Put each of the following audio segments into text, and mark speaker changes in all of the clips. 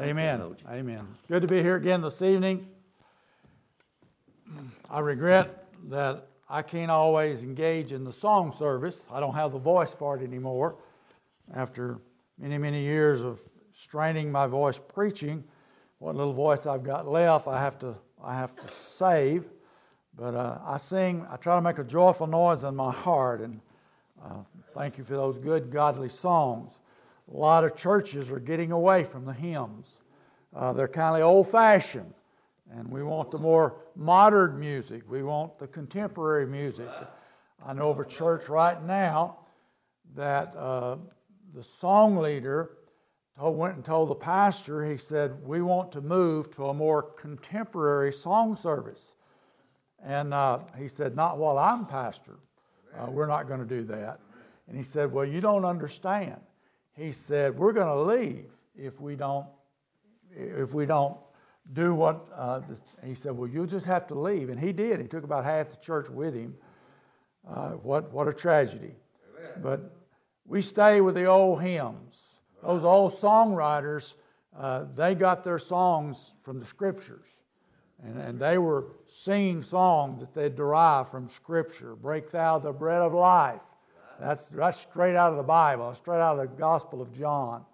Speaker 1: Amen.
Speaker 2: you.
Speaker 1: Amen. Good to be here again this evening. I regret that I can't always engage in the song service. I don't have the voice for it anymore. After many, many years of straining my voice preaching, what little voice I've got left, I have to, I have to save. But uh, I sing, I try to make a joyful noise in my heart, and uh, thank you for those good, godly songs. A lot of churches are getting away from the hymns. Uh, they're kind of old fashioned, and we want the more modern music. We want the contemporary music. I know of a church right now that uh, the song leader told, went and told the pastor, he said, We want to move to a more contemporary song service. And uh, he said, Not while I'm pastor. Uh, we're not going to do that. And he said, Well, you don't understand. He said, We're going to leave if we don't, if we don't do what. Uh, he said, Well, you'll just have to leave. And he did. He took about half the church with him. Uh, what, what a tragedy. But we stay with the old hymns. Those old songwriters, uh, they got their songs from the scriptures. And, and they were singing songs that they derived from Scripture. Break thou the bread of life. That's, that's straight out of the Bible, straight out of the Gospel of John.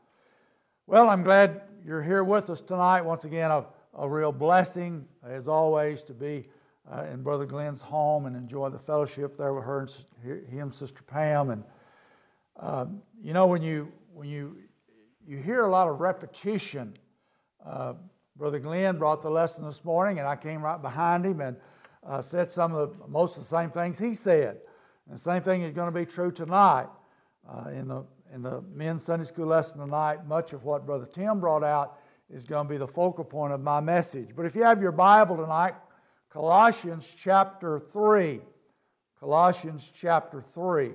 Speaker 1: Well, I'm glad you're here with us tonight. Once again, a, a real blessing, as always, to be uh, in Brother Glenn's home and enjoy the fellowship there with her and him, Sister Pam. And um, you know, when you when you you hear a lot of repetition. Uh, Brother Glenn brought the lesson this morning, and I came right behind him and uh, said some of the most of the same things he said. And the same thing is going to be true tonight uh, in the in the men's Sunday school lesson tonight. Much of what Brother Tim brought out is going to be the focal point of my message. But if you have your Bible tonight, Colossians chapter three, Colossians chapter three.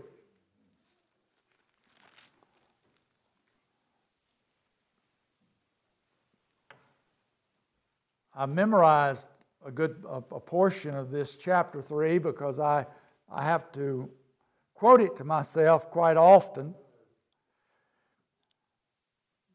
Speaker 1: I memorized a good a, a portion of this chapter 3 because I, I have to quote it to myself quite often.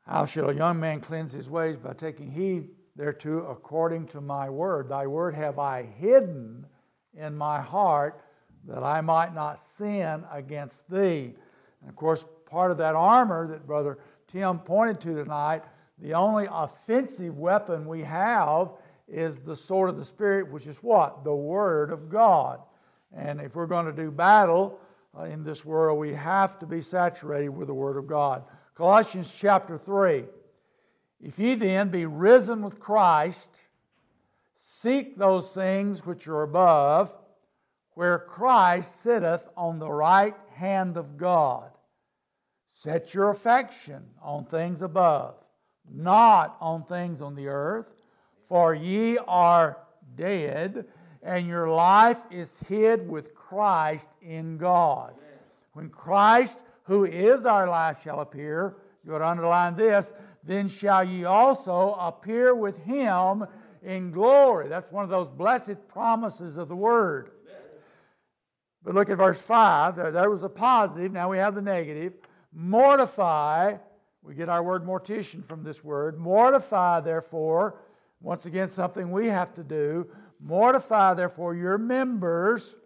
Speaker 1: How shall a young man cleanse his ways? By taking heed thereto according to my word. Thy word have I hidden in my heart that I might not sin against thee. And of course, part of that armor that Brother Tim pointed to tonight the only offensive weapon we have is the sword of the Spirit, which is what? The Word of God. And if we're going to do battle uh, in this world, we have to be saturated with the Word of God. Colossians chapter 3. If ye then be risen with Christ, seek those things which are above, where Christ sitteth on the right hand of God. Set your affection on things above not on things on the earth, for ye are dead, and your life is hid with Christ in God. When Christ, who is our life, shall appear, you to underline this, then shall ye also appear with him in glory. That's one of those blessed promises of the Word. But look at verse 5. There, there was a positive, now we have the negative. Mortify we get our word mortician from this word. Mortify, therefore, once again, something we have to do. Mortify, therefore, your members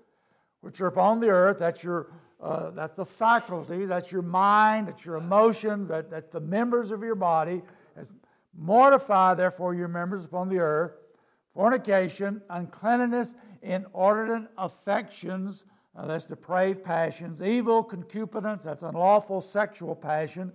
Speaker 1: which are upon the earth. That's your uh, that's the faculty, that's your mind, that's your emotions, that, that's the members of your body. As, mortify, therefore, your members upon the earth. Fornication, uncleanness, inordinate affections, uh, that's depraved passions, evil concupiscence, that's unlawful sexual passion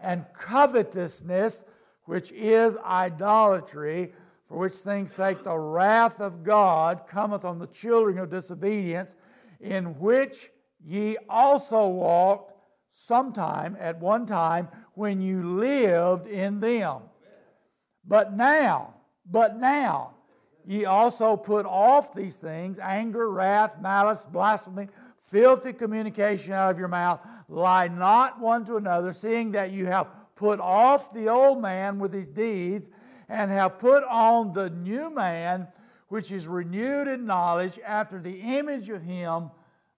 Speaker 1: and covetousness, which is idolatry, for which things sake the wrath of God cometh on the children of disobedience, in which ye also walked sometime at one time when you lived in them. But now, but now, ye also put off these things anger, wrath, malice, blasphemy, filthy communication out of your mouth. Lie not one to another, seeing that you have put off the old man with his deeds, and have put on the new man, which is renewed in knowledge after the image of him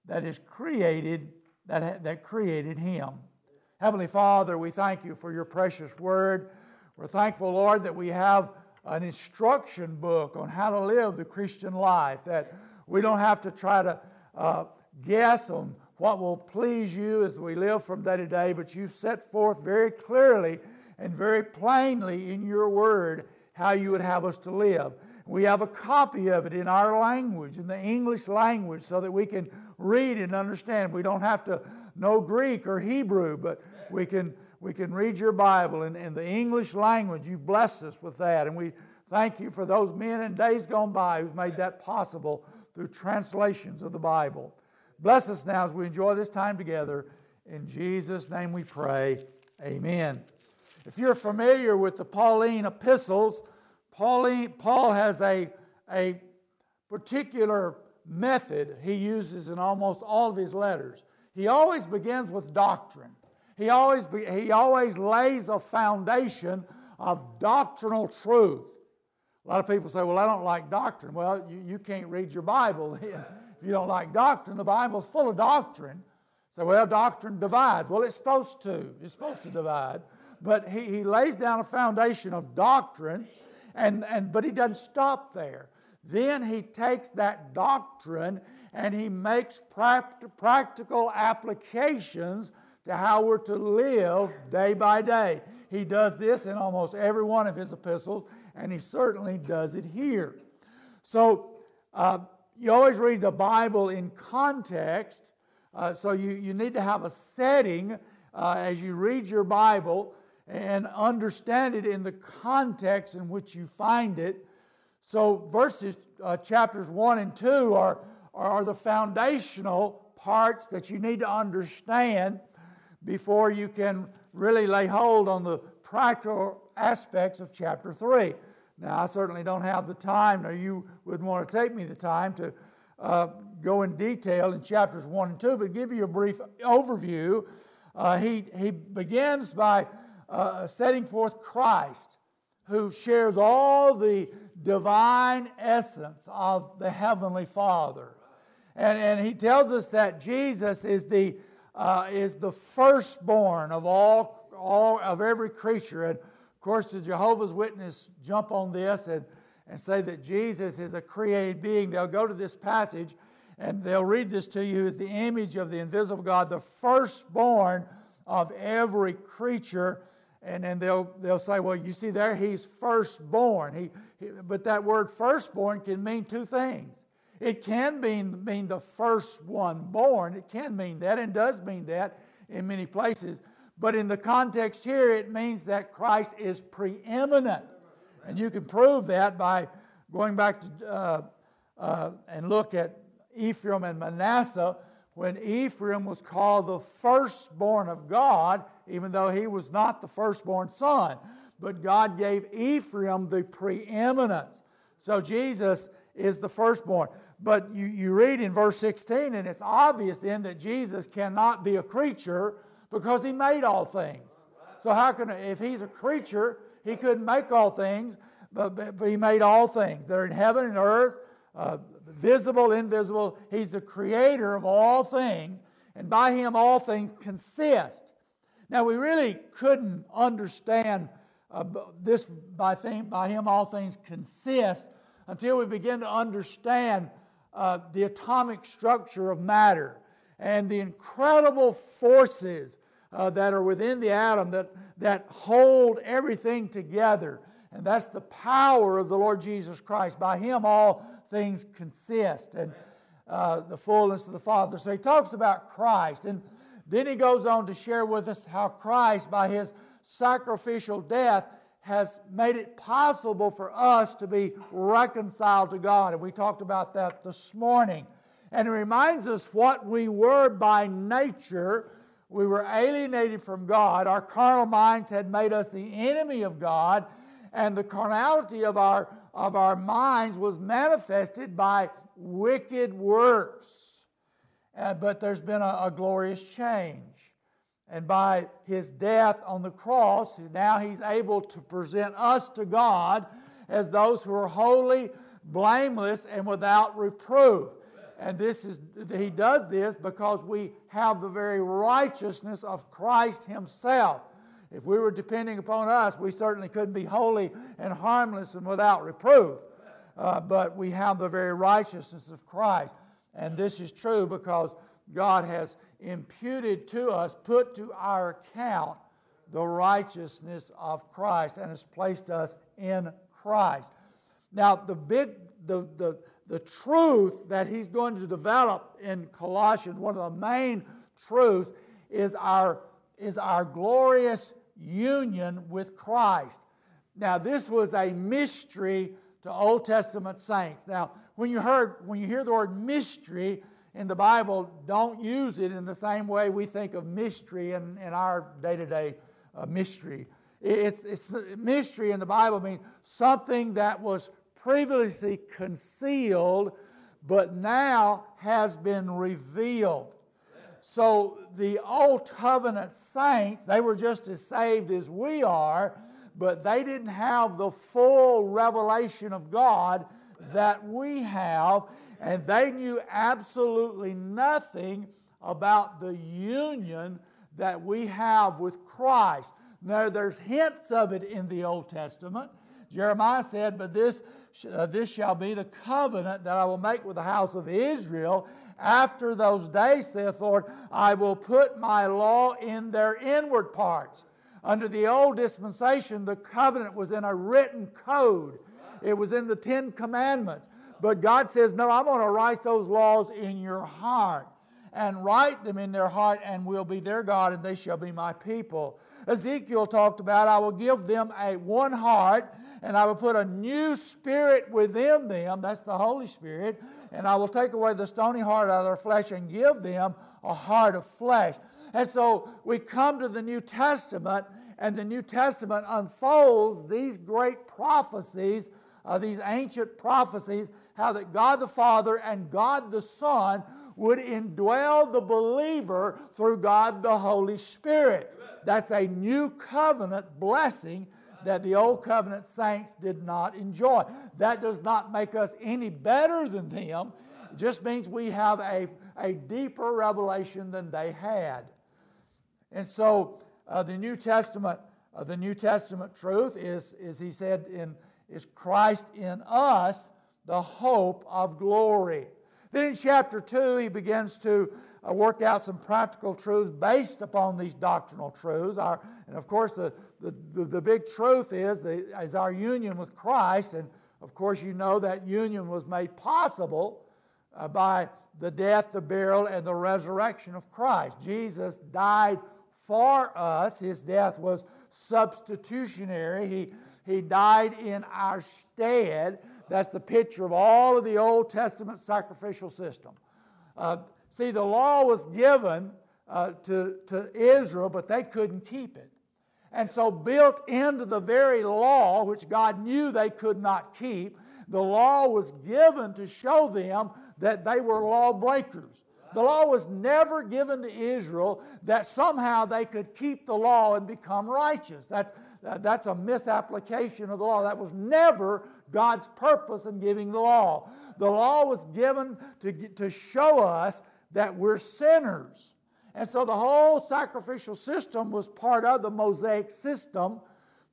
Speaker 1: that is created, that, that created him. Heavenly Father, we thank you for your precious word. We're thankful, Lord, that we have an instruction book on how to live the Christian life, that we don't have to try to uh, guess on what will please you as we live from day to day, but you've set forth very clearly and very plainly in your word how you would have us to live. We have a copy of it in our language, in the English language, so that we can read and understand. We don't have to know Greek or Hebrew, but we can, we can read your Bible in, in the English language. You bless us with that. And we thank you for those men in days gone by who's made that possible through translations of the Bible. Bless us now as we enjoy this time together. In Jesus' name we pray. Amen. If you're familiar with the Pauline epistles, Pauline, Paul has a, a particular method he uses in almost all of his letters. He always begins with doctrine. He always, be, he always lays a foundation of doctrinal truth. A lot of people say, Well, I don't like doctrine. Well, you, you can't read your Bible if you don't like doctrine. The Bible's full of doctrine. So, well, doctrine divides. Well, it's supposed to. It's supposed to divide. But he, he lays down a foundation of doctrine, and, and, but he doesn't stop there. Then he takes that doctrine and he makes practical applications to how we're to live day by day. He does this in almost every one of his epistles, and he certainly does it here. So uh, you always read the Bible in context, uh, so you, you need to have a setting uh, as you read your Bible and understand it in the context in which you find it. So, verses, uh, chapters 1 and 2 are, are the foundational parts that you need to understand before you can really lay hold on the practical aspects of chapter 3. Now, I certainly don't have the time, nor you wouldn't want to take me the time to uh, go in detail in chapters 1 and 2, but give you a brief overview. Uh, he, he begins by uh, setting forth Christ, who shares all the divine essence of the Heavenly Father. And, and he tells us that Jesus is the, uh, is the firstborn of all, all of every creature. And of course, the Jehovah's Witness jump on this and, and say that Jesus is a created being. They'll go to this passage and they'll read this to you as the image of the invisible God, the firstborn of every creature and then they'll, they'll say, well, you see there, he's firstborn. He, he, but that word firstborn can mean two things. It can mean, mean the first one born. It can mean that and does mean that in many places. But in the context here, it means that Christ is preeminent. And you can prove that by going back to uh, uh, and look at Ephraim and Manasseh when Ephraim was called the firstborn of God, even though he was not the firstborn son. But God gave Ephraim the preeminence. So Jesus is the firstborn. But you, you read in verse 16, and it's obvious then that Jesus cannot be a creature because he made all things. So, how can, if he's a creature, he couldn't make all things, but, but he made all things. They're in heaven and earth, uh, visible, invisible. He's the creator of all things, and by him all things consist. Now, we really couldn't understand uh, this by, thing, by him all things consist until we begin to understand uh, the atomic structure of matter and the incredible forces uh, that are within the atom that, that hold everything together. And that's the power of the Lord Jesus Christ. By Him, all things consist and uh, the fullness of the Father. So he talks about Christ. And then he goes on to share with us how Christ, by his sacrificial death, has made it possible for us to be reconciled to God. And we talked about that this morning. And it reminds us what we were by nature. We were alienated from God. Our carnal minds had made us the enemy of God. And the carnality of our of our minds was manifested by wicked works. Uh, but there's been a, a glorious change. And by his death on the cross, now he's able to present us to God as those who are holy, blameless, and without reproof. And this is he does this because we have the very righteousness of Christ himself. If we were depending upon us, we certainly couldn't be holy and harmless and without reproof. Uh, but we have the very righteousness of Christ. And this is true because God has imputed to us, put to our account, the righteousness of Christ and has placed us in Christ. Now, the big, the, the, the truth that he's going to develop in Colossians, one of the main truths, is our, is our glorious union with Christ. Now, this was a mystery to Old Testament saints. Now, when you heard when you hear the word mystery in the Bible, don't use it in the same way we think of mystery in, in our day-to-day uh, mystery. It's, it's mystery in the Bible means something that was previously concealed, but now has been revealed. So the old covenant saints, they were just as saved as we are, but they didn't have the full revelation of God that we have, and they knew absolutely nothing about the union that we have with Christ. Now, there's hints of it in the Old Testament. Jeremiah said, But this, uh, this shall be the covenant that I will make with the house of Israel. After those days, saith Lord, I will put my law in their inward parts. Under the old dispensation, the covenant was in a written code, it was in the Ten Commandments. But God says, No, I'm going to write those laws in your heart and write them in their heart, and will be their God, and they shall be my people. Ezekiel talked about, I will give them a one heart, and I will put a new spirit within them. That's the Holy Spirit. And I will take away the stony heart out of their flesh and give them a heart of flesh. And so we come to the New Testament, and the New Testament unfolds these great prophecies, uh, these ancient prophecies, how that God the Father and God the Son would indwell the believer through God the Holy Spirit. That's a new covenant blessing that the old covenant saints did not enjoy. That does not make us any better than them. It just means we have a, a deeper revelation than they had. And so uh, the New Testament, uh, the New Testament truth is, is he said, in, is Christ in us, the hope of glory. Then in chapter 2, he begins to uh, work out some practical truths based upon these doctrinal truths. Our, and of course, the, the, the, the big truth is, the, is our union with Christ. And of course, you know that union was made possible uh, by the death, the burial, and the resurrection of Christ. Jesus died for us. His death was substitutionary. He, he died in our stead. That's the picture of all of the Old Testament sacrificial system. Uh, see, the law was given uh, to, to Israel, but they couldn't keep it. And so, built into the very law, which God knew they could not keep, the law was given to show them that they were lawbreakers. The law was never given to Israel that somehow they could keep the law and become righteous. That's, that's a misapplication of the law. That was never God's purpose in giving the law. The law was given to, to show us that we're sinners. And so the whole sacrificial system was part of the Mosaic system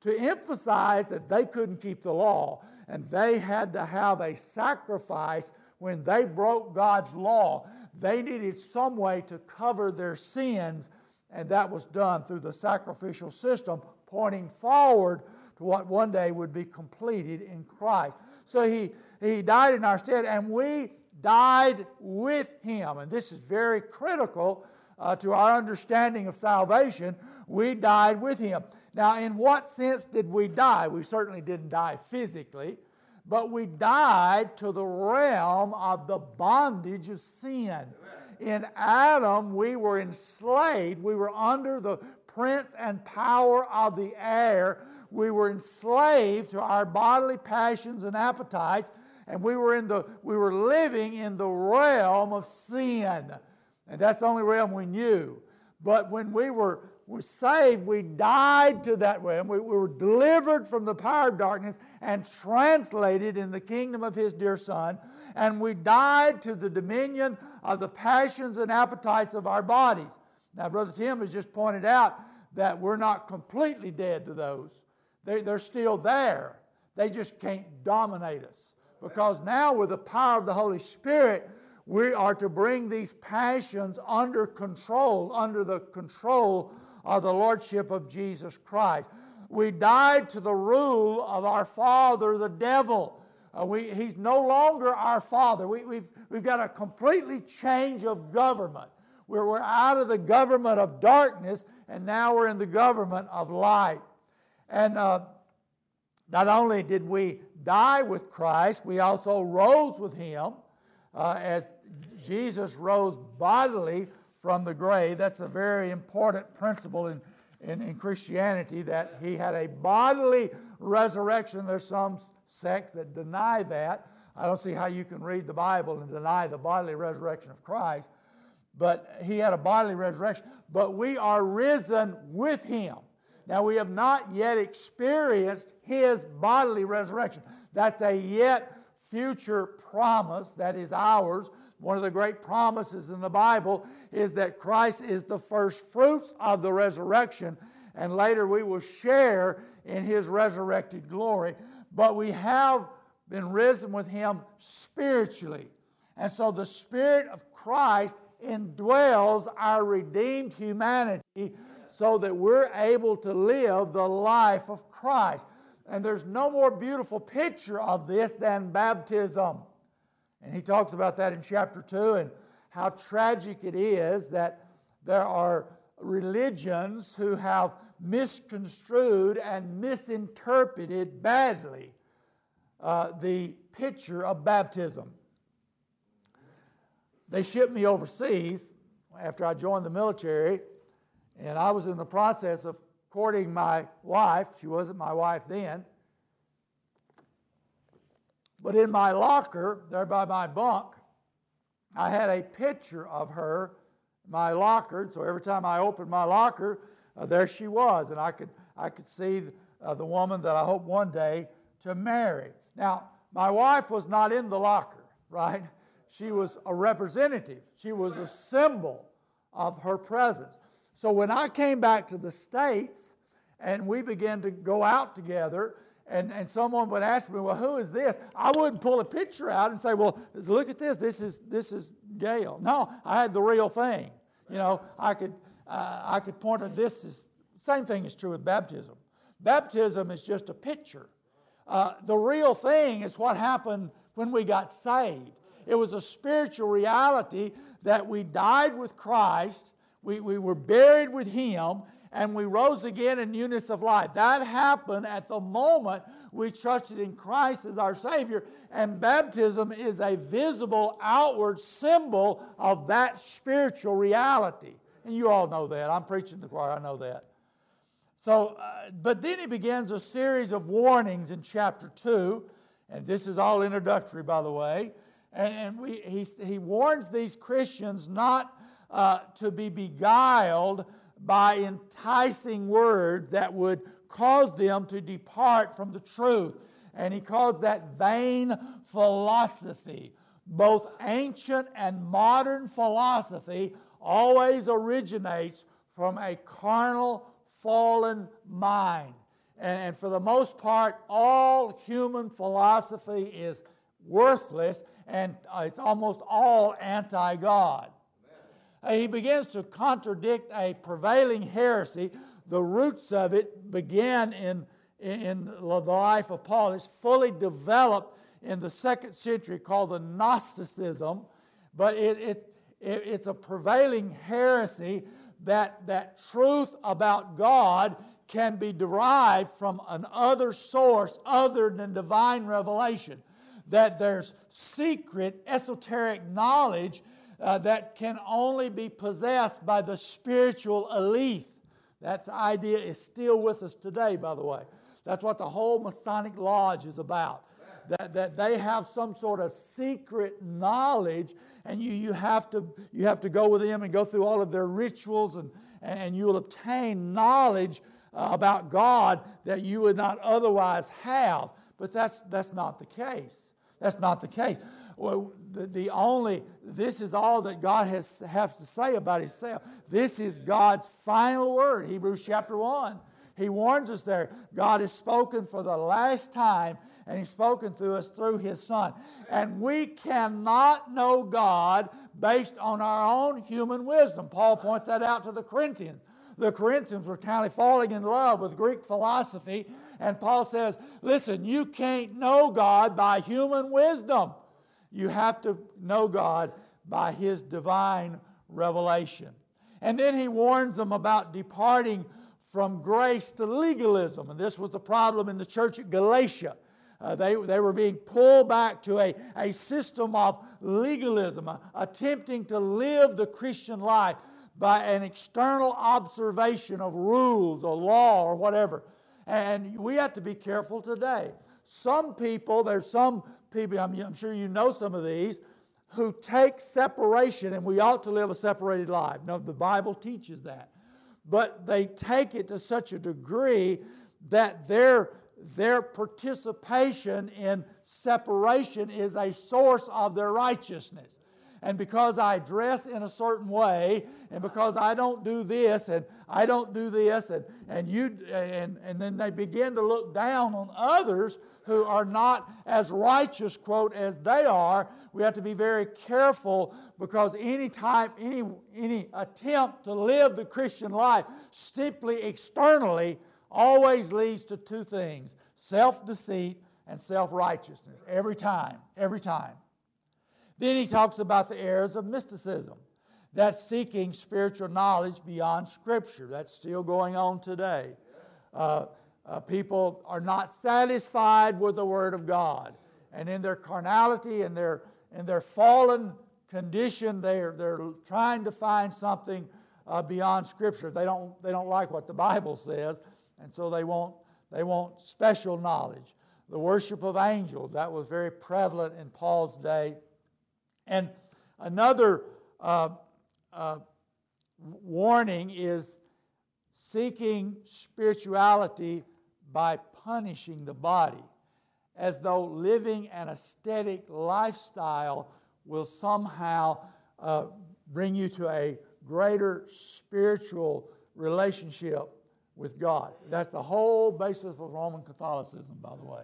Speaker 1: to emphasize that they couldn't keep the law and they had to have a sacrifice when they broke God's law. They needed some way to cover their sins, and that was done through the sacrificial system, pointing forward to what one day would be completed in Christ. So he, he died in our stead, and we died with him. And this is very critical uh, to our understanding of salvation. We died with him. Now, in what sense did we die? We certainly didn't die physically but we died to the realm of the bondage of sin. In Adam, we were enslaved. We were under the prince and power of the air. We were enslaved to our bodily passions and appetites, and we were, in the, we were living in the realm of sin. And that's the only realm we knew. But when we were were saved, we died to that realm. We, we were delivered from the power of darkness and translated in the kingdom of His dear Son. And we died to the dominion of the passions and appetites of our bodies. Now, Brother Tim has just pointed out that we're not completely dead to those. They, they're still there. They just can't dominate us. Because now, with the power of the Holy Spirit, we are to bring these passions under control, under the control of the Lordship of Jesus Christ. We died to the rule of our father, the devil. Uh, we, he's no longer our father. We, we've, we've got a completely change of government. We're, we're out of the government of darkness, and now we're in the government of light. And uh, not only did we die with Christ, we also rose with him uh, as Jesus rose bodily from the grave. That's a very important principle in, in, in Christianity that he had a bodily resurrection. There's some sects that deny that. I don't see how you can read the Bible and deny the bodily resurrection of Christ. But he had a bodily resurrection. But we are risen with him. Now, we have not yet experienced his bodily resurrection. That's a yet future promise that is ours. One of the great promises in the Bible is that Christ is the first fruits of the resurrection, and later we will share in his resurrected glory. But we have been risen with him spiritually. And so the Spirit of Christ indwells our redeemed humanity so that we're able to live the life of Christ. And there's no more beautiful picture of this than baptism. And he talks about that in chapter 2 and how tragic it is that there are religions who have misconstrued and misinterpreted badly uh, the picture of baptism. They shipped me overseas after I joined the military, and I was in the process of courting my wife. She wasn't my wife then. But in my locker, there by my bunk, I had a picture of her, my locker. So every time I opened my locker, uh, there she was, and I could I could see uh, the woman that I hope one day to marry. Now, my wife was not in the locker, right? She was a representative. She was a symbol of her presence. So when I came back to the States and we began to go out together, and, and someone would ask me, Well, who is this? I wouldn't pull a picture out and say, Well, look at this. This is, this is Gail. No, I had the real thing. You know, I could, uh, I could point to this. Is, same thing is true with baptism. Baptism is just a picture. Uh, the real thing is what happened when we got saved. It was a spiritual reality that we died with Christ, we, we were buried with Him, and we rose again in newness of life. That happened at the moment we trusted in Christ as our Savior, and baptism is a visible outward symbol of that spiritual reality. And you all know that. I'm preaching to the choir, I know that. So, uh, but then he begins a series of warnings in chapter 2, and this is all introductory, by the way. And, and we, he, he warns these Christians not uh, to be beguiled by enticing words that would cause them to depart from the truth. And he calls that vain philosophy. Both ancient and modern philosophy always originates from a carnal, fallen mind. And, for the most part, all human philosophy is worthless and uh, it's almost all anti God. He begins to contradict a prevailing heresy. The roots of it began in, in the life of Paul. It's fully developed in the second century called the Gnosticism, but it, it, it, it's a prevailing heresy that, that truth about God can be derived from an other source other than divine revelation. That there's secret, esoteric knowledge uh, that can only be possessed by the spiritual elite. That idea is still with us today, by the way. That's what the whole Masonic Lodge is about. That, that they have some sort of secret knowledge, and you, you, have to, you have to go with them and go through all of their rituals, and, and you will obtain knowledge uh, about God that you would not otherwise have. But that's, that's not the case. That's not the case well, the, the only, this is all that God has, has to say about himself. This is God's final word, Hebrews chapter 1. He warns us there. God has spoken for the last time, and He's spoken through us through His Son. And we cannot know God based on our own human wisdom. Paul points that out to the Corinthians. The Corinthians were kind of falling in love with Greek philosophy, and Paul says, Listen, you can't know God by human wisdom. You have to know God by His divine revelation. And then he warns them about departing from grace to legalism. And this was the problem in the church at Galatia. Uh, they, they were being pulled back to a, a system of legalism, uh, attempting to live the Christian life by an external observation of rules or law or whatever. And we have to be careful today. Some people, there's some people, I'm, I'm sure you know some of these, who take separation, and we ought to live a separated life. No, the Bible teaches that but they take it to such a degree that their, their participation in separation is a source of their righteousness. And because I dress in a certain way, and because I don't do this, and I don't do this, and, and, you, and, and then they begin to look down on others who are not as righteous, quote, as they are, we have to be very careful because any time, any, any attempt to live the Christian life simply externally always leads to two things self deceit and self righteousness. Every time, every time. Then he talks about the errors of mysticism. That's seeking spiritual knowledge beyond Scripture. That's still going on today. Uh, uh, people are not satisfied with the Word of God. And in their carnality and their, in their fallen condition, they're, they're trying to find something uh, beyond Scripture. They don't, they don't like what the Bible says, and so they want, they want special knowledge. The worship of angels, that was very prevalent in Paul's day. And another uh, uh, warning is seeking spirituality by punishing the body, as though living an ascetic lifestyle will somehow uh, bring you to a greater spiritual relationship with God. That's the whole basis of Roman Catholicism, by the way.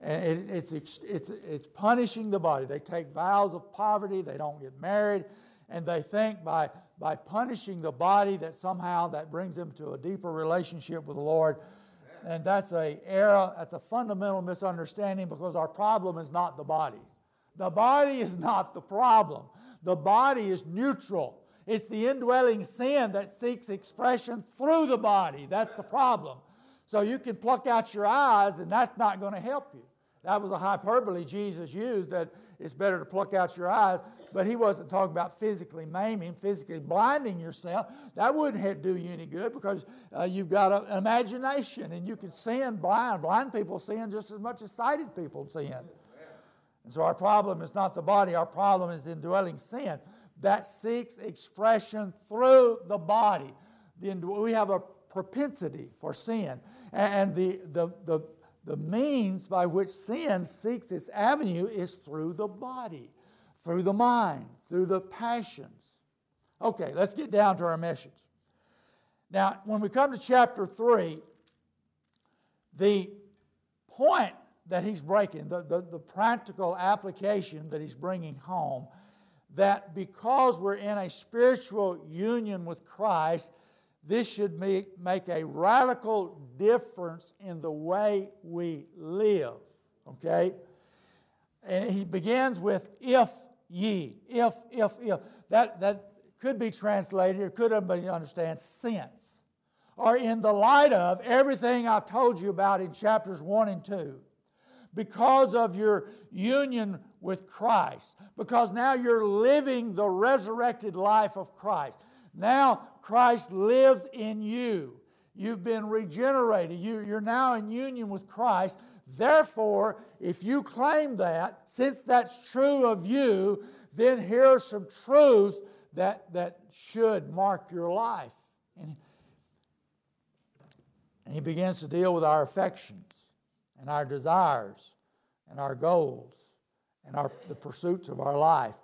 Speaker 1: And it, it's, it's, it's punishing the body. They take vows of poverty, they don't get married, and they think by, by punishing the body that somehow that brings them to a deeper relationship with the Lord. And that's a error, that's a fundamental misunderstanding because our problem is not the body. The body is not the problem. The body is neutral. It's the indwelling sin that seeks expression through the body. That's the problem. So you can pluck out your eyes, and that's not going to help you. That was a hyperbole Jesus used that it's better to pluck out your eyes, but he wasn't talking about physically maiming, physically blinding yourself. That wouldn't do you any good because uh, you've got an imagination and you can sin blind. Blind people sin just as much as sighted people sin. And so our problem is not the body, our problem is indwelling sin that seeks expression through the body. we have a propensity for sin. And the, the, the, the means by which sin seeks its avenue is through the body, through the mind, through the passions. Okay, let's get down to our message. Now, when we come to chapter 3, the point that he's breaking, the, the, the practical application that he's bringing home, that because we're in a spiritual union with Christ, this should make, make a radical difference in the way we live. Okay? And he begins with if ye, if, if, if. That, that could be translated, or could be understand since. Or in the light of everything I've told you about in chapters 1 and 2 because of your union with Christ, because now you're living the resurrected life of Christ. Now Christ lives in you. You've been regenerated. You, you're now in union with Christ. Therefore, if you claim that, since that's true of you, then here are some truths that, that should mark your life. And, and he begins to deal with our affections and our desires and our goals and our, the pursuits of our life.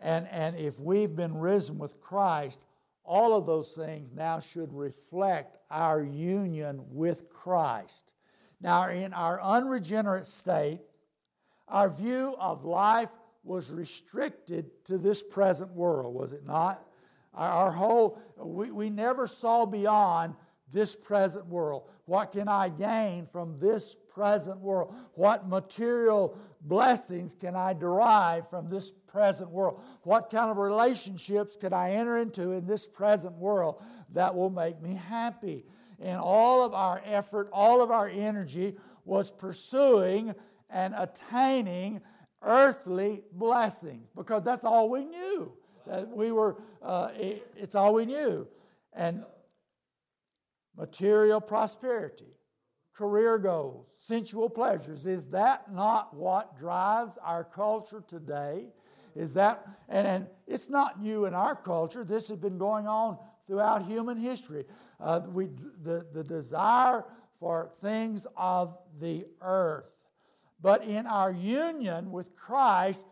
Speaker 1: And, and if we've been risen with Christ, all of those things now should reflect our union with Christ. Now, in our unregenerate state, our view of life was restricted to this present world, was it not? Our whole, we, we never saw beyond this present world. What can I gain from this present world? What material blessings can I derive from this present world? What kind of relationships can I enter into in this present world that will make me happy? And all of our effort, all of our energy was pursuing and attaining earthly blessings because that's all we knew. That we were, uh, it, it's all we knew. And material prosperity, career goals, sensual pleasures, is that not what drives our culture today? Is that, and, and it's not new in our culture, this has been going on throughout human history. Uh, we, the, the desire for things of the earth. But in our union with Christ,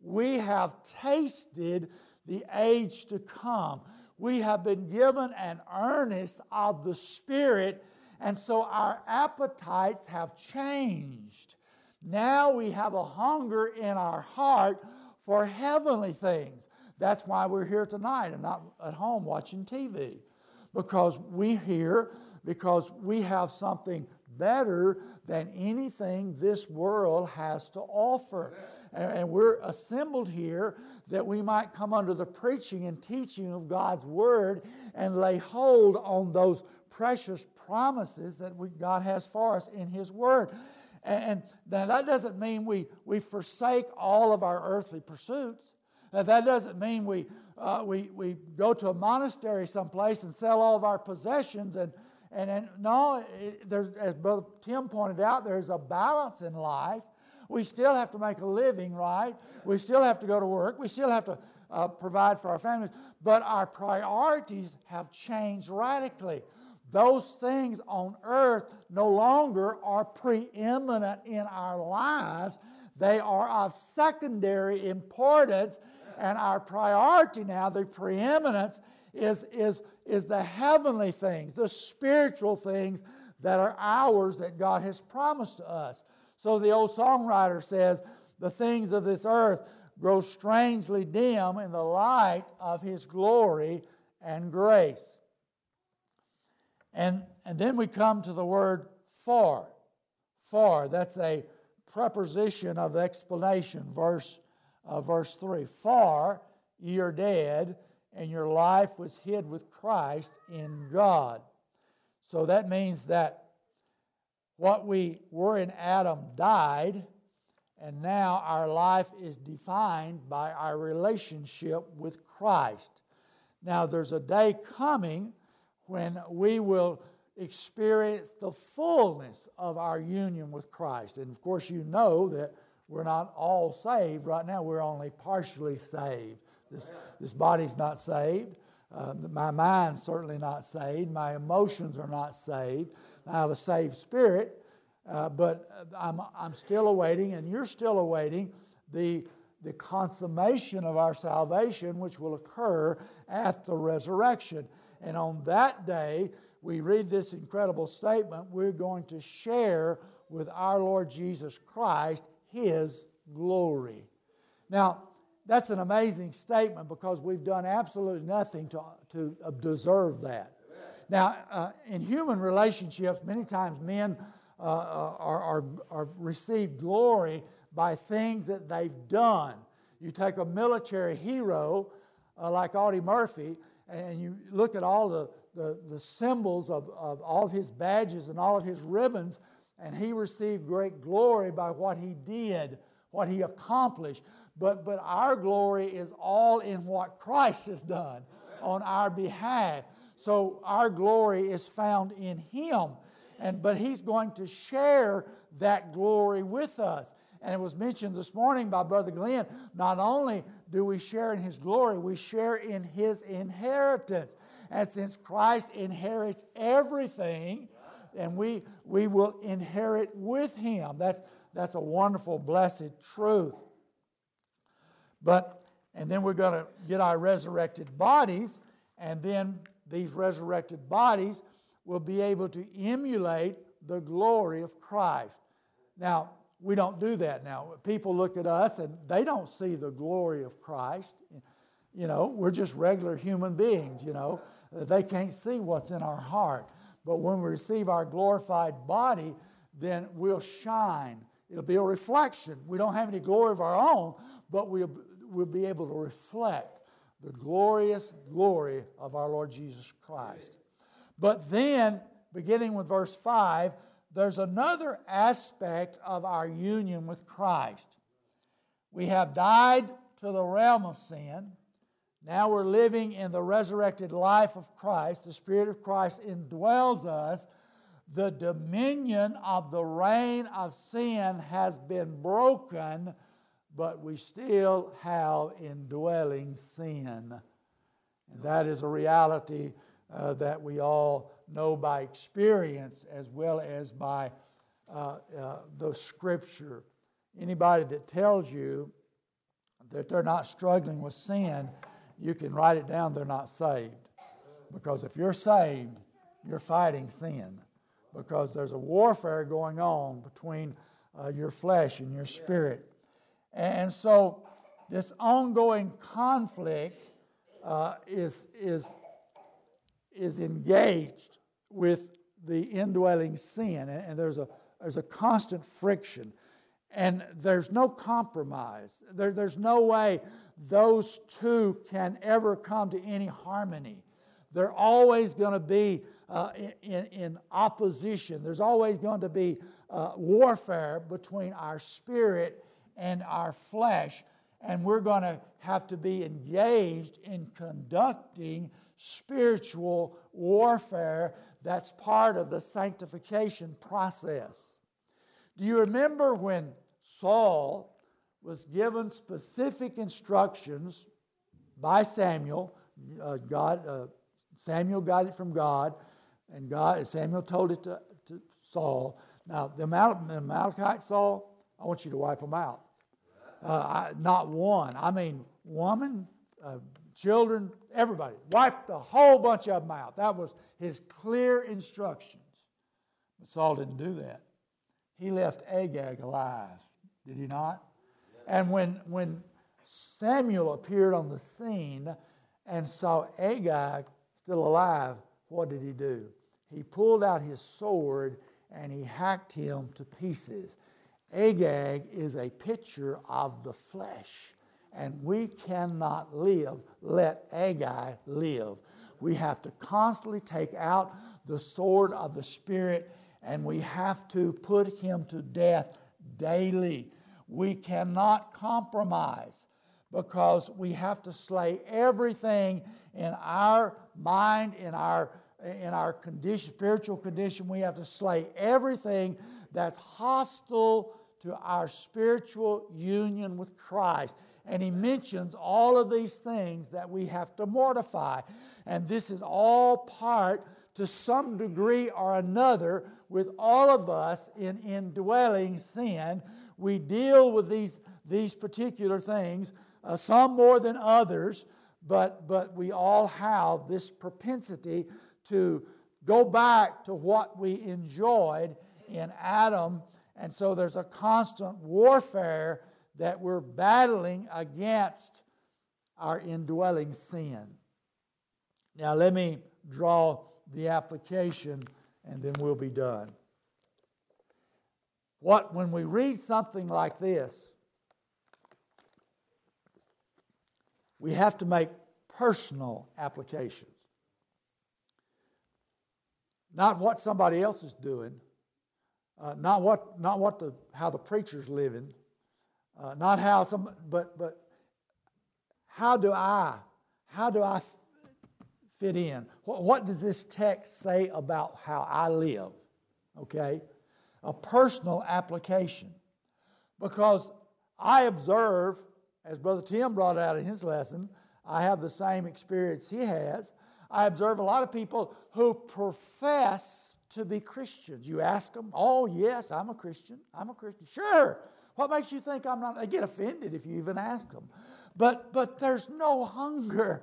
Speaker 1: we have tasted the age to come. We have been given an earnest of the Spirit, and so our appetites have changed. Now we have a hunger in our heart for heavenly things. That's why we're here tonight and not at home watching TV. Because we hear, because we have something better than anything this world has to offer. And we're assembled here that we might come under the preaching and teaching of God's Word and lay hold on those precious promises that we, God has for us in His Word. And now that doesn't mean we, we forsake all of our earthly pursuits. That doesn't mean we, uh, we, we go to a monastery someplace and sell all of our possessions and, and, and no, it, there's, as Brother Tim pointed out, there's a balance in life. We still have to make a living, right? We still have to go to work. We still have to uh, provide for our families. But our priorities have changed radically. Those things on earth no longer are preeminent in our lives, they are of secondary importance. And our priority now, the preeminence, is, is is the heavenly things, the spiritual things that are ours that God has promised to us. So the old songwriter says, The things of this earth grow strangely dim in the light of His glory and grace. And, and then we come to the word for. For, that's a preposition of explanation, verse, uh, verse 3. For ye are dead and your life was hid with Christ in God. So that means that what we were in Adam died, and now our life is defined by our relationship with Christ. Now, there's a day coming when we will experience the fullness of our union with Christ. And of course, you know that we're not all saved. Right now, we're only partially saved. This, this body's not saved. Uh, my mind's certainly not saved. My emotions are not saved. I have a saved spirit, uh, but I'm, I'm still awaiting, and you're still awaiting, the, the consummation of our salvation, which will occur at the resurrection. And on that day, we read this incredible statement we're going to share with our Lord Jesus Christ his glory. Now, that's an amazing statement because we've done absolutely nothing to, to deserve that. Now, uh, in human relationships, many times men uh, are, are, are receive glory by things that they've done. You take a military hero uh, like Audie Murphy, and you look at all the, the, the symbols of, of all of his badges and all of his ribbons, and he received great glory by what he did, what he accomplished but, but our glory is all in what Christ has done on our behalf. So our glory is found in Him. And, but He's going to share that glory with us. And it was mentioned this morning by Brother Glenn not only do we share in His glory, we share in His inheritance. And since Christ inherits everything, and we, we will inherit with Him. That's, that's a wonderful, blessed truth. But, and then we're going to get our resurrected bodies, and then these resurrected bodies will be able to emulate the glory of Christ. Now, we don't do that now. People look at us and they don't see the glory of Christ. You know, we're just regular human beings, you know. They can't see what's in our heart. But when we receive our glorified body, then we'll shine. It'll be a reflection. We don't have any glory of our own, but we'll, we'll be able to reflect the glorious glory of our Lord Jesus Christ. But then, beginning with verse 5, there's another aspect of our union with Christ. We have died to the realm of sin. Now we're living in the resurrected life of Christ. The Spirit of Christ indwells us. The dominion of the reign of sin has been broken, but we still have indwelling sin. And that is a reality uh, that we all know by experience as well as by uh, uh, the scripture. Anybody that tells you that they're not struggling with sin, you can write it down, they're not saved. Because if you're saved, you're fighting sin. Because there's a warfare going on between uh, your flesh and your spirit. And so, this ongoing conflict uh, is, is, is engaged with the indwelling sin, and there's a, there's a constant friction. And there's no compromise. There, there's no way those two can ever come to any harmony. They're always going to be uh, in, in, opposition. There's always going to be uh, warfare between our spirit and our flesh. And we're going to have to be engaged in conducting spiritual warfare that's part of the sanctification process. Do you remember when Saul was given specific instructions by Samuel? Uh, God, uh, Samuel got it from God, and God, Samuel told it to, to Saul. Now, the, Amal- Amalekite Saul, I want you to wipe them out. Uh, I, not one. I mean, woman, uh, children, everybody. Wiped the whole bunch of them out. That was his clear instructions. But Saul didn't do that. He left Agag alive, did he not? And when, when Samuel appeared on the scene and saw Agag still alive, what did he do? He pulled out his sword and he hacked him to pieces. Agag is a picture of the flesh and we cannot live, let Agag live. We have to constantly take out the sword of the Spirit and we have to put him to death daily. We cannot compromise because we have to slay everything in our mind, in our, in our condition, spiritual condition. We have to slay everything that's hostile to our spiritual union with Christ. And he mentions all of these things that we have to mortify. And this is all part, to some degree or another, with all of us in indwelling sin. We deal with these, these particular things, uh, some more than others, but, but we all have this propensity to go back to what we enjoyed in Adam. And so there's a constant warfare that we're battling against our indwelling sin. Now, let me draw the application and then we'll be done. What, when we read something like this, we have to make personal applications. Not what somebody else is doing, uh, not, what, not what the, how the preacher's living, uh, not how some, but but how do I, how do I fit in? What, what does this text say about how I live? Okay, a personal application, because I observe, as Brother Tim brought out in his lesson, I have the same experience he has. I observe a lot of people who profess to be Christians. You ask them, oh, yes, I'm a Christian. I'm a Christian. Sure. What makes you think I'm not? They get offended if you even ask them. but, but there's no hunger.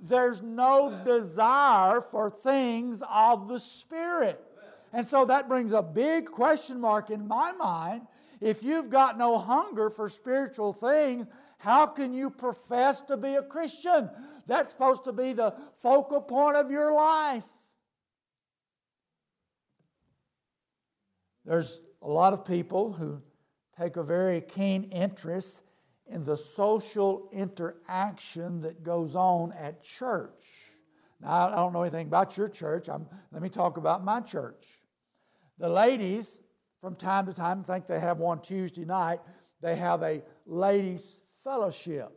Speaker 1: There's no desire for things of the Spirit. And so that brings a big question mark in my mind. If you've got no hunger for spiritual things, how can you profess to be a Christian? That's supposed to be the focal point of your life. There's a lot of people who take a very keen interest in the social interaction that goes on at church. Now, I don't know anything about your church. I'm, let me talk about my church. The ladies, from time to time, I think they have one Tuesday night, they have a ladies' fellowship.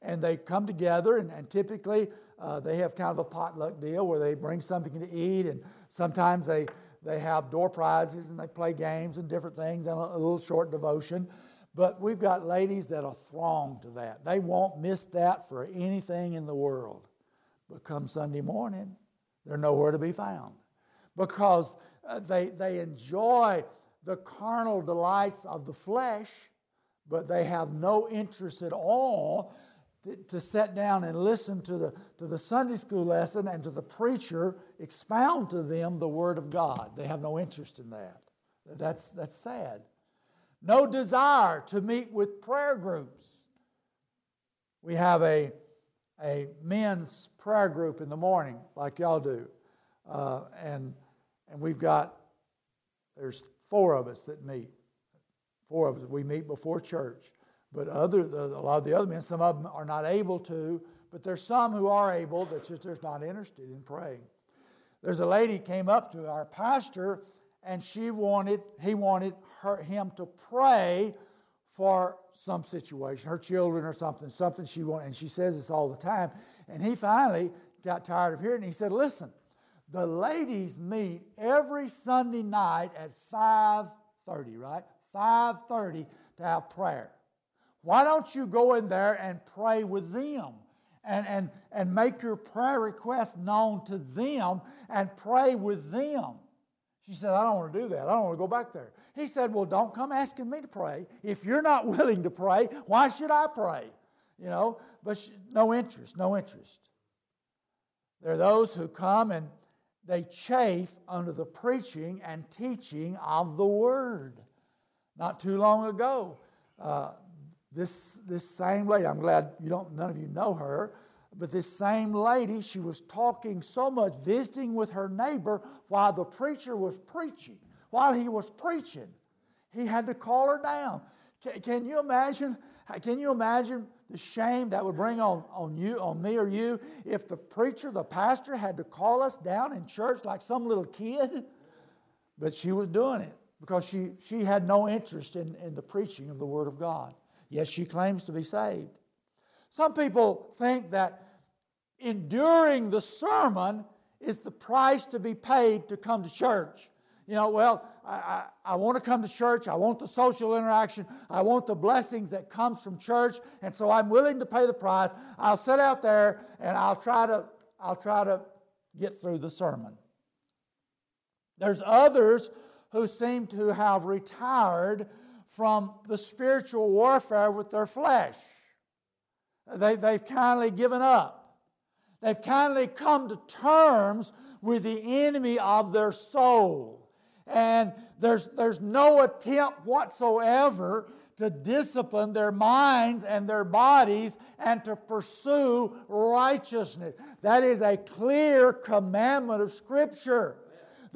Speaker 1: And they come together, and, and typically uh, they have kind of a potluck deal where they bring something to eat, and sometimes they, they have door prizes and they play games and different things and a, little short devotion. But we've got ladies that are thronged to that. They won't miss that for anything in the world. But come Sunday morning, they're nowhere to be found because uh, they, they enjoy the carnal delights of the flesh, but they have no interest at all to, sit down and listen to the, to the Sunday school lesson and to the preacher expound to them the Word of God. They have no interest in that. That's, that's sad. No desire to meet with prayer groups. We have a, a men's prayer group in the morning, like y'all do. Uh, and, and we've got, there's four of us that meet. Four of us. We meet before church. But other, a lot of the other men, some of them are not able to, but there's some who are able that just they're not interested in praying. There's a lady came up to our pastor and she wanted, he wanted her, him to pray for some situation, her children or something, something she wanted, and she says this all the time. And he finally got tired of hearing it. He said, Listen, the ladies meet every Sunday night at 5:30, right? 5:30 to have prayer. Why don't you go in there and pray with them? And, and, and make your prayer request known to them and pray with them. She said, I don't want to do that. I don't want to go back there. He said, Well, don't come asking me to pray. If you're not willing to pray, why should I pray? You know, but she, no interest, no interest. There are those who come and they chafe under the preaching and teaching of the Word. Not too long ago, uh, this, this same lady, I'm glad you don't, none of you know her, but this same lady, she was talking so much, visiting with her neighbor while the preacher was preaching. While he was preaching, he had to call her down. Can, can you imagine? Can you imagine the shame that would bring on, on you, on me or you, if the preacher, the pastor, had to call us down in church like some little kid? But she was doing it because she, she had no interest in, in the preaching of the Word of God. Yes, she claims to be saved. Some people think that enduring the sermon is the price to be paid to come to church. You know, well, I, I, I, want to come to church. I want the social interaction. I want the blessings that comes from church. And so I'm willing to pay the price. I'll sit out there and I'll try to, I'll try to get through the sermon. There's others who seem to have retired from the spiritual warfare with their flesh. They, they've kindly given up. They've kindly come to terms with the enemy of their soul. And there's, there's no attempt whatsoever to discipline their minds and their bodies and to pursue righteousness. That is a clear commandment of Scripture.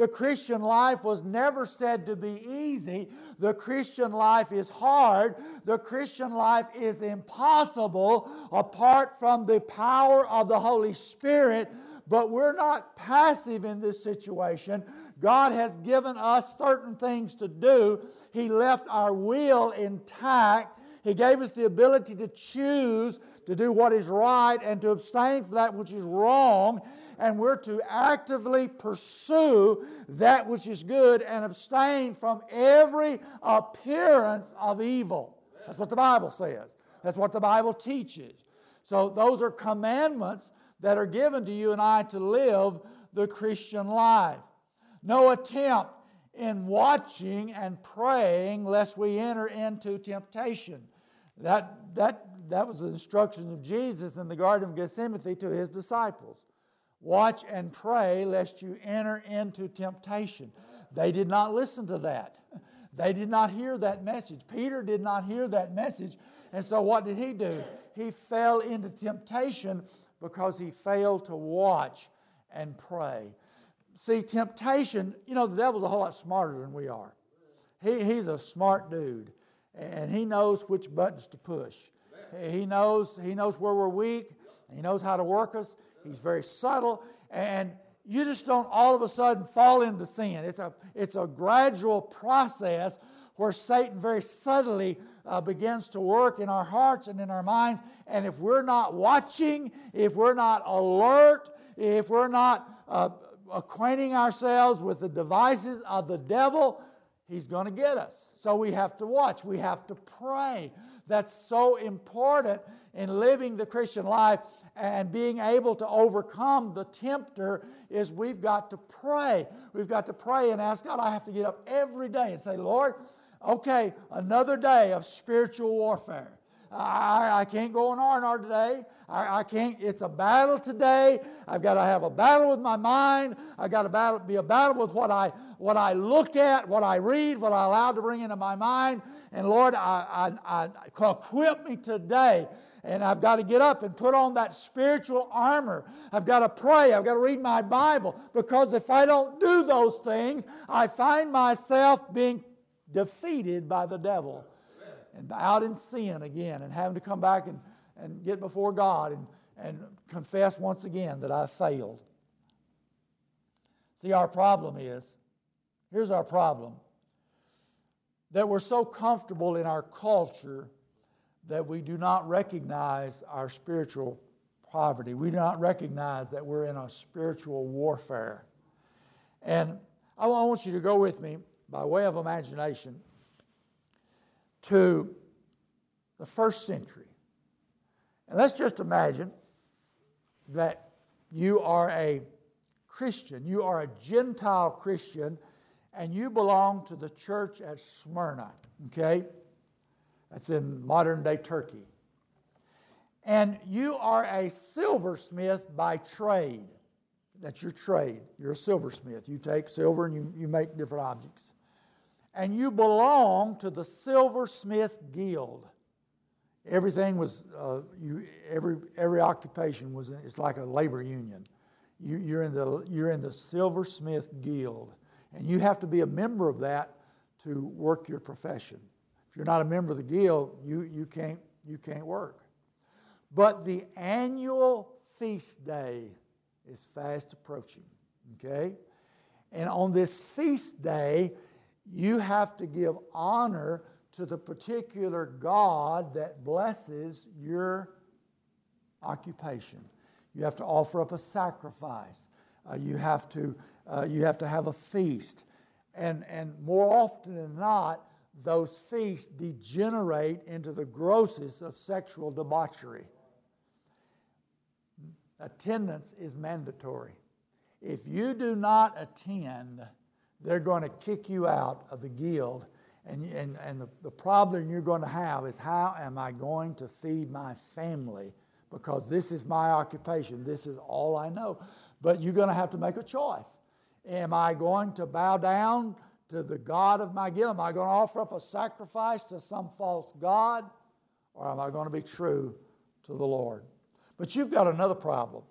Speaker 1: The Christian life was never said to be easy. The Christian life is hard. The Christian life is impossible apart from the power of the Holy Spirit. But we're not passive in this situation. God has given us certain things to do. He left our will intact. He gave us the ability to choose to do what is right and to abstain from that which is wrong and we're to actively pursue that which is good and abstain from every appearance of evil. That's what the Bible says. That's what the Bible teaches. So, those are commandments that are given to you and I to live the Christian life. No attempt in watching and praying lest we enter into temptation. That, that, that was the instructions of Jesus in the Garden of Gethsemane to his disciples. Watch and pray lest you enter into temptation. They did not listen to that. They did not hear that message. Peter did not hear that message. And so what did he do? He fell into temptation because he failed to watch and pray. See, temptation, you know, the devil's a whole lot smarter than we are. He, he's a smart dude, and he knows which buttons to push. He knows, he knows where we're weak, he knows how to work us. He's very subtle, and you just don't all of a sudden fall into sin. It's a, it's a gradual process where Satan very subtly uh, begins to work in our hearts and in our minds. And if we're not watching, if we're not alert, if we're not uh, acquainting ourselves with the devices of the devil, he's going to get us. So we have to watch, we have to pray. That's so important in living the Christian life and being able to overcome the tempter is we've got to pray. We've got to pray and ask God. I have to get up every day and say, Lord, okay, another day of spiritual warfare. I, I can't go on R&R today. I, I, can't, it's a battle today. I've got to have a battle with my mind. I've got to battle, be a battle with what I, what I look at, what I read, what I allow to bring into my mind. And Lord, I, I, I equip me today and I've got to get up and put on that spiritual armor. I've got to pray. I've got to read my Bible because if I don't do those things, I find myself being defeated by the devil and out in sin again and having to come back and, and get before God and, and confess once again that I failed. See, our problem is here's our problem that we're so comfortable in our culture that we do not recognize our spiritual poverty. We do not recognize that we're in a spiritual warfare. And I want you to go with me by way of imagination to the first century. And let's just imagine that you are a Christian, you are a Gentile Christian, and you belong to the church at Smyrna, okay? That's in modern day Turkey. And you are a silversmith by trade. That's your trade. You're a silversmith. You take silver and you, you make different objects. And you belong to the Silversmith Guild. Everything was, uh, you, every, every occupation was, it's like a labor union. You, you're, in the, you're in the Silversmith Guild. And you have to be a member of that to work your profession. If you're not a member of the guild, you, you, can't, you can't work. But the annual feast day is fast approaching, okay? And on this feast day, you have to give honor to the particular God that blesses your occupation. You have to offer up a sacrifice. Uh, you, have to, uh, you have to have a feast. And, and more often than not, those feasts degenerate into the grossest of sexual debauchery. Attendance is mandatory. If you do not attend, they're going to kick you out of the guild. And, and, and the, the problem you're going to have is how am I going to feed my family? Because this is my occupation, this is all I know. But you're going to have to make a choice. Am I going to bow down to the God of my guilt? Am I going to offer up a sacrifice to some false God? Or am I going to be true to the Lord? But you've got another problem.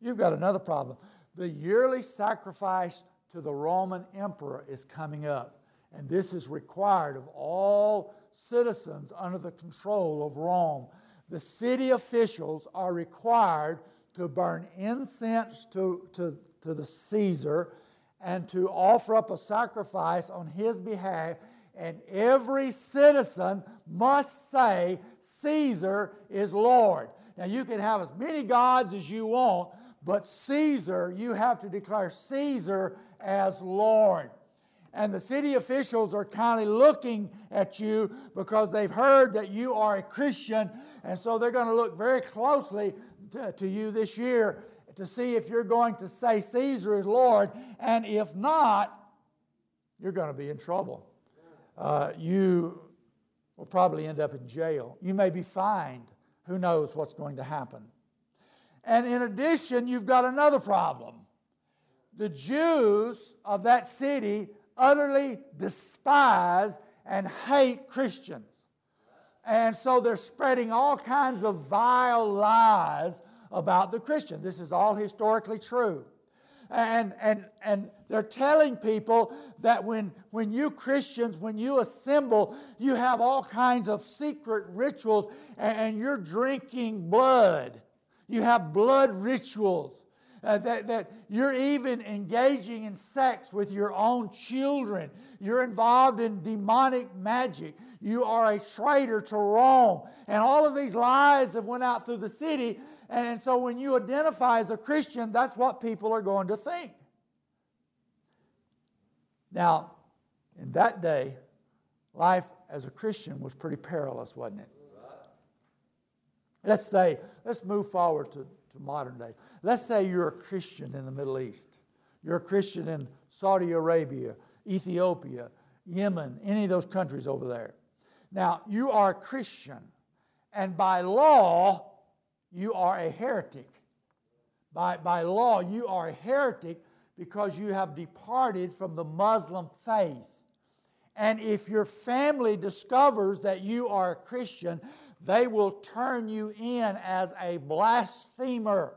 Speaker 1: You've got another problem. The yearly sacrifice to the Roman emperor is coming up. And this is required of all citizens under the control of Rome. The city officials are required to burn incense to, to, to the Caesar and to offer up a sacrifice on his behalf. And every citizen must say, Caesar is Lord. Now, you can have as many gods as you want, but Caesar, you have to declare Caesar as Lord. And the city officials are kind of looking at you because they've heard that you are a Christian, and so they're going to look very closely to, to you this year to see if you're going to say Caesar is Lord, and if not, you're going to be in trouble. Uh, you, will probably end up in jail. You may be fined. Who knows what's going to happen? And in addition, you've got another problem. The Jews of that city utterly despise and hate Christians. And so they're spreading all kinds of vile lies about the Christian. This is all historically true. And, and, and they're telling people that when, when you Christians, when you assemble, you have all kinds of secret rituals and, and you're drinking blood. You have blood rituals. Uh, that, that you're even engaging in sex with your own children. You're involved in demonic magic. You are a traitor to Rome. And all of these lies have went out through the city and so when you identify as a Christian, that's what people are going to think. Now, in that day, life as a Christian was pretty perilous, wasn't it? Let's say, let's move forward to, to modern day. Let's say you're a Christian in the Middle East. You're a Christian in Saudi Arabia, Ethiopia, Yemen, any of those countries over there. Now, you are a Christian, and by law, you are a heretic. By, by law, you are a heretic because you have departed from the Muslim faith. And if your family discovers that you are a Christian, they will turn you in as a blasphemer.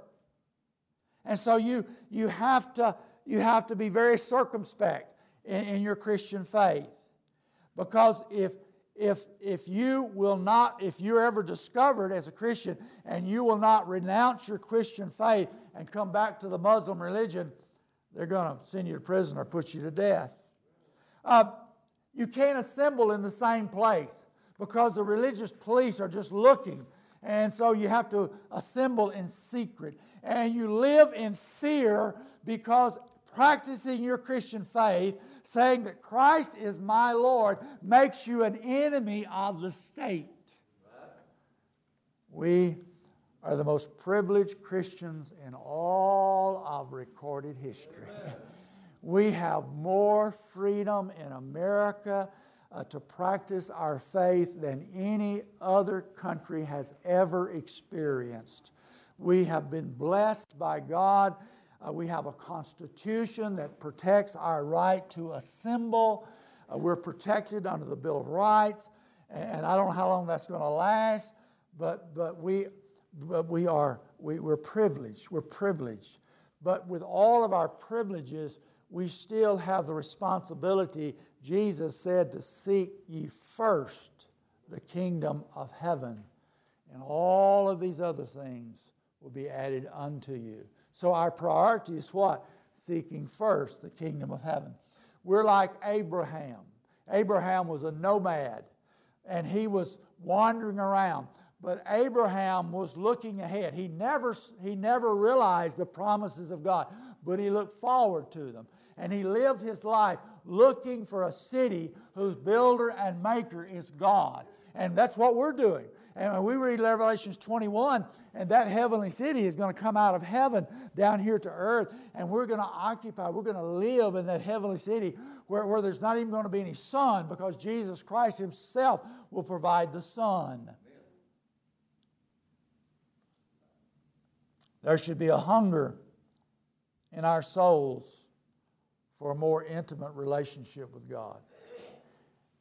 Speaker 1: And so you, you, have, to, you have to be very circumspect in, in your Christian faith. Because if, if, if you will not, if you're ever discovered as a Christian and you will not renounce your Christian faith and come back to the Muslim religion, they're going to send you to prison or put you to death. Uh, you can't assemble in the same place because the religious police are just looking. And so you have to assemble in secret. And you live in fear because practicing your Christian faith saying that Christ is my Lord makes you an enemy of the state. We are the most privileged Christians in all of recorded history. We have more freedom in America uh, to practice our faith than any other country has ever experienced. We have been blessed by God uh, we have a constitution that protects our right to assemble. Uh, we're protected under the Bill of Rights, and I don't know how long that's going to last, but, but, we, but we are we, we're privileged. We're privileged. But with all of our privileges, we still have the responsibility. Jesus said to seek ye first the kingdom of heaven, and all of these other things will be added unto you. So our priority is what? Seeking first the kingdom of heaven. We're like Abraham. Abraham was a nomad and he was wandering around. But Abraham was looking ahead. He never, he never realized the promises of God, but he looked forward to them. And he lived his life looking for a city whose builder and maker is God. And that's what we're doing. And when we read Revelations 21, and that heavenly city is going to come out of heaven down here to earth, and we're going to occupy, we're going to live in that heavenly city where, where there's not even going to be any sun because Jesus Christ Himself will provide the sun. There should be a hunger in our souls for a more intimate relationship with God.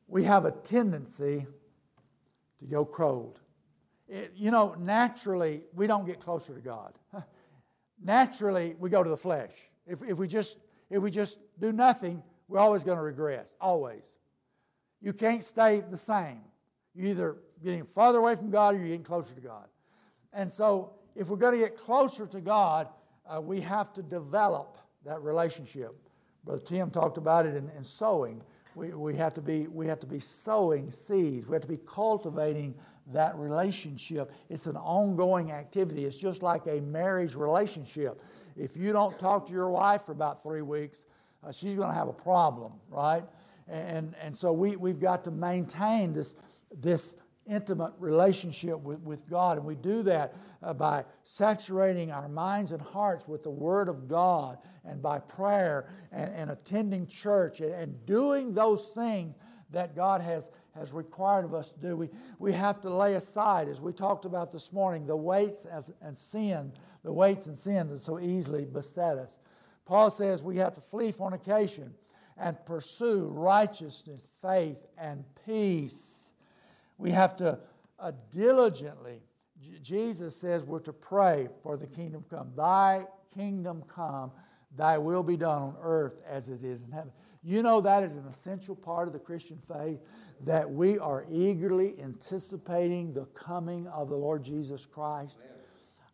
Speaker 1: We have a tendency to go cold. It, you know, naturally, we don't get closer to God. naturally, we go to the flesh. If, if, we just, if we just do nothing, we're always going to regress, always. You can't stay the same. You're either getting farther away from God or you're getting closer to God. And so, if we're going to get closer to God, uh, we have to develop that relationship. Brother Tim talked about it in, in sowing. We, we, have to be, we have to be sowing seeds. We have to be cultivating that relationship. It's an ongoing activity. It's just like a marriage relationship. If you don't talk to your wife for about three weeks, uh, she's going to have a problem, right? And, and so we, we've got to maintain this, this intimate relationship with, with God. And we do that uh, by saturating our minds and hearts with the Word of God and by prayer and, and attending church and, and doing those things that God has, has required of us to do. We, we have to lay aside, as we talked about this morning, the weights of, and sin, the weights and sin that so easily beset us. Paul says we have to flee fornication and pursue righteousness, faith, and peace. We have to uh, diligently, J- Jesus says we're to pray for the kingdom come. Thy kingdom come, thy will be done on earth as it is in heaven. You know that is an essential part of the Christian faith that we are eagerly anticipating the coming of the Lord Jesus Christ.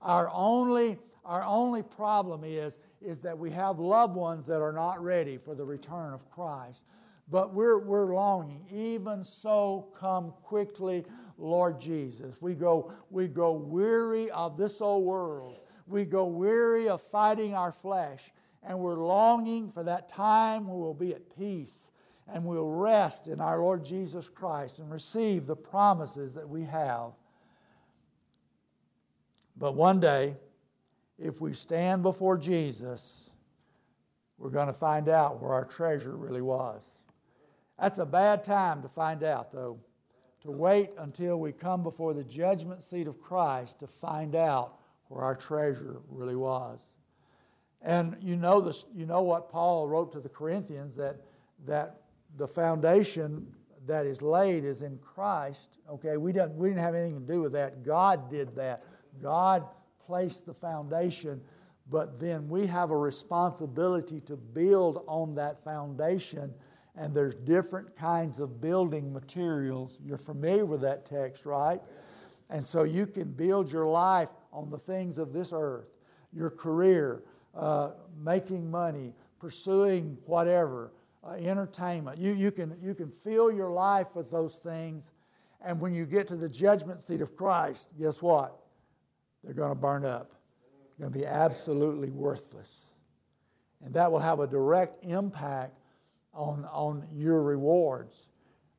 Speaker 1: Our only, our only problem is, is that we have loved ones that are not ready for the return of Christ. But we're, we're longing. Even so, come quickly, Lord Jesus. We go, we go weary of this old world. We go weary of fighting our flesh. And we're longing for that time when we'll be at peace and we'll rest in our Lord Jesus Christ and receive the promises that we have. But one day, if we stand before Jesus, we're going to find out where our treasure really was. That's a bad time to find out, though, to wait until we come before the judgment seat of Christ to find out where our treasure really was. And you know, this, you know what Paul wrote to the Corinthians that, that the foundation that is laid is in Christ. Okay, we didn't, we didn't have anything to do with that. God did that. God placed the foundation, but then we have a responsibility to build on that foundation. And there's different kinds of building materials. You're familiar with that text, right? And so you can build your life on the things of this earth, your career, uh, making money, pursuing whatever, uh, entertainment. You, you, can, you can fill your life with those things. And when you get to the judgment seat of Christ, guess what? They're going to burn up. They're going to be absolutely worthless. And that will have a direct impact on, on your rewards.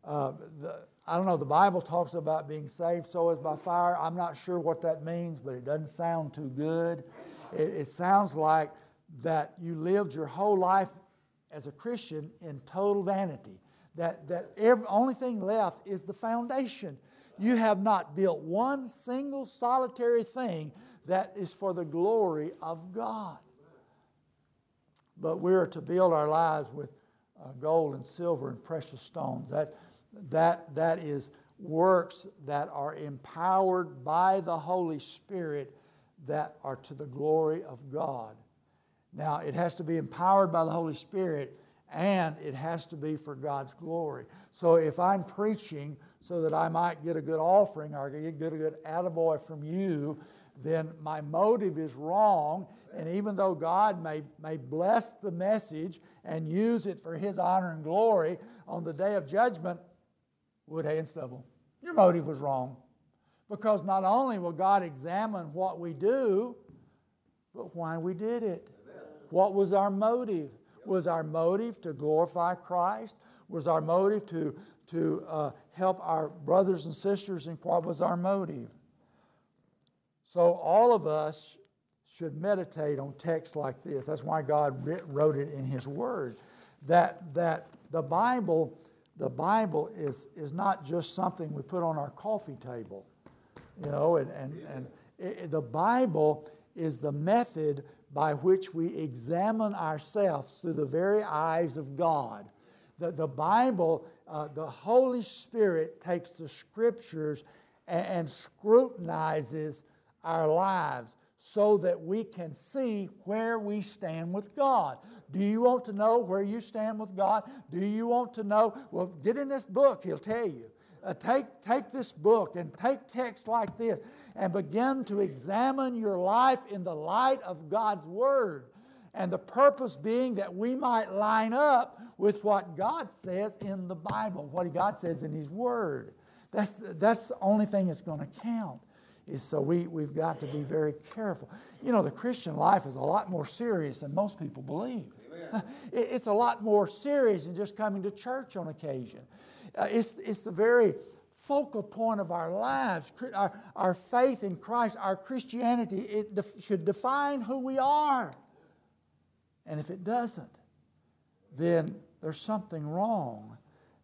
Speaker 1: Uh, the, I don't know, the Bible talks about being saved so as by fire. I'm not sure what that means, but it doesn't sound too good. It, it sounds like that you lived your whole life as a Christian in total vanity. That, that only thing left is the foundation. You have not built one single solitary thing that is for the glory of God. But we are to build our lives with uh, gold and silver and precious stones. That, that, that is works that are empowered by the Holy Spirit that are to the glory of God. Now, it has to be empowered by the Holy Spirit and it has to be for God's glory. So if I'm preaching so that I might get a good offering or get a good attaboy from you, then my motive is wrong. And even though God may, may bless the message and use it for His honor and glory on the day of judgment, wood, hay, and stubble. Your motive was wrong. Because not only will God examine what we do, but why we did it. What was our motive? Was our motive to glorify Christ? Was our motive to, to uh, help our brothers and sisters? And what was our motive? So, all of us should meditate on texts like this. That's why God wrote it in His Word. That, that the Bible, the Bible is, is not just something we put on our coffee table. You know, and, and, and it, the Bible is the method by which we examine ourselves through the very eyes of God. The, the Bible, uh, the Holy Spirit takes the scriptures and, and scrutinizes our lives so that we can see where we stand with God. Do you want to know where you stand with God? Do you want to know? Well, get in this book, he'll tell you. Uh, take, take this book and take texts like this and begin to examine your life in the light of God's Word. And the purpose being that we might line up with what God says in the Bible, what God says in His Word. That's, that's the only thing that's going to count. Is so we, we've got to be very careful. You know, the Christian life is a lot more serious than most people believe. It's a lot more serious than just coming to church on occasion. Uh, it's, it's the very focal point of our lives, our, our faith in Christ, our Christianity, it def- should define who we are. And if it doesn't, then there's something wrong.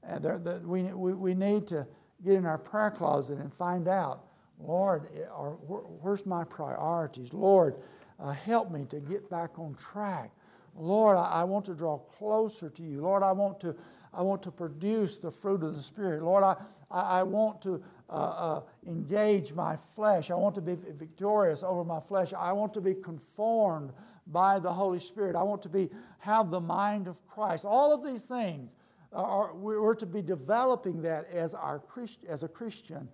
Speaker 1: And there, the, we, we, we need to get in our prayer closet and find out, Lord, are, where's my priorities? Lord, uh, help me to get back on track. Lord, I, I want to draw closer to you. Lord, I want to, I want to produce the fruit of the Spirit. Lord, I, I, I want to uh, uh, engage my flesh. I want to be victorious over my flesh. I want to be conformed by the Holy Spirit. I want to be have the mind of Christ. All of these things are we're to be developing that as our Christ, as a Christian,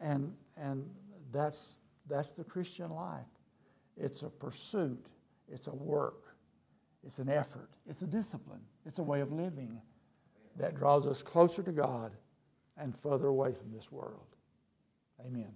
Speaker 1: and and that's that's the Christian life. It's a pursuit. It's a work. It's an effort. It's a discipline. It's a way of living that draws us closer to God and further away from this world. Amen.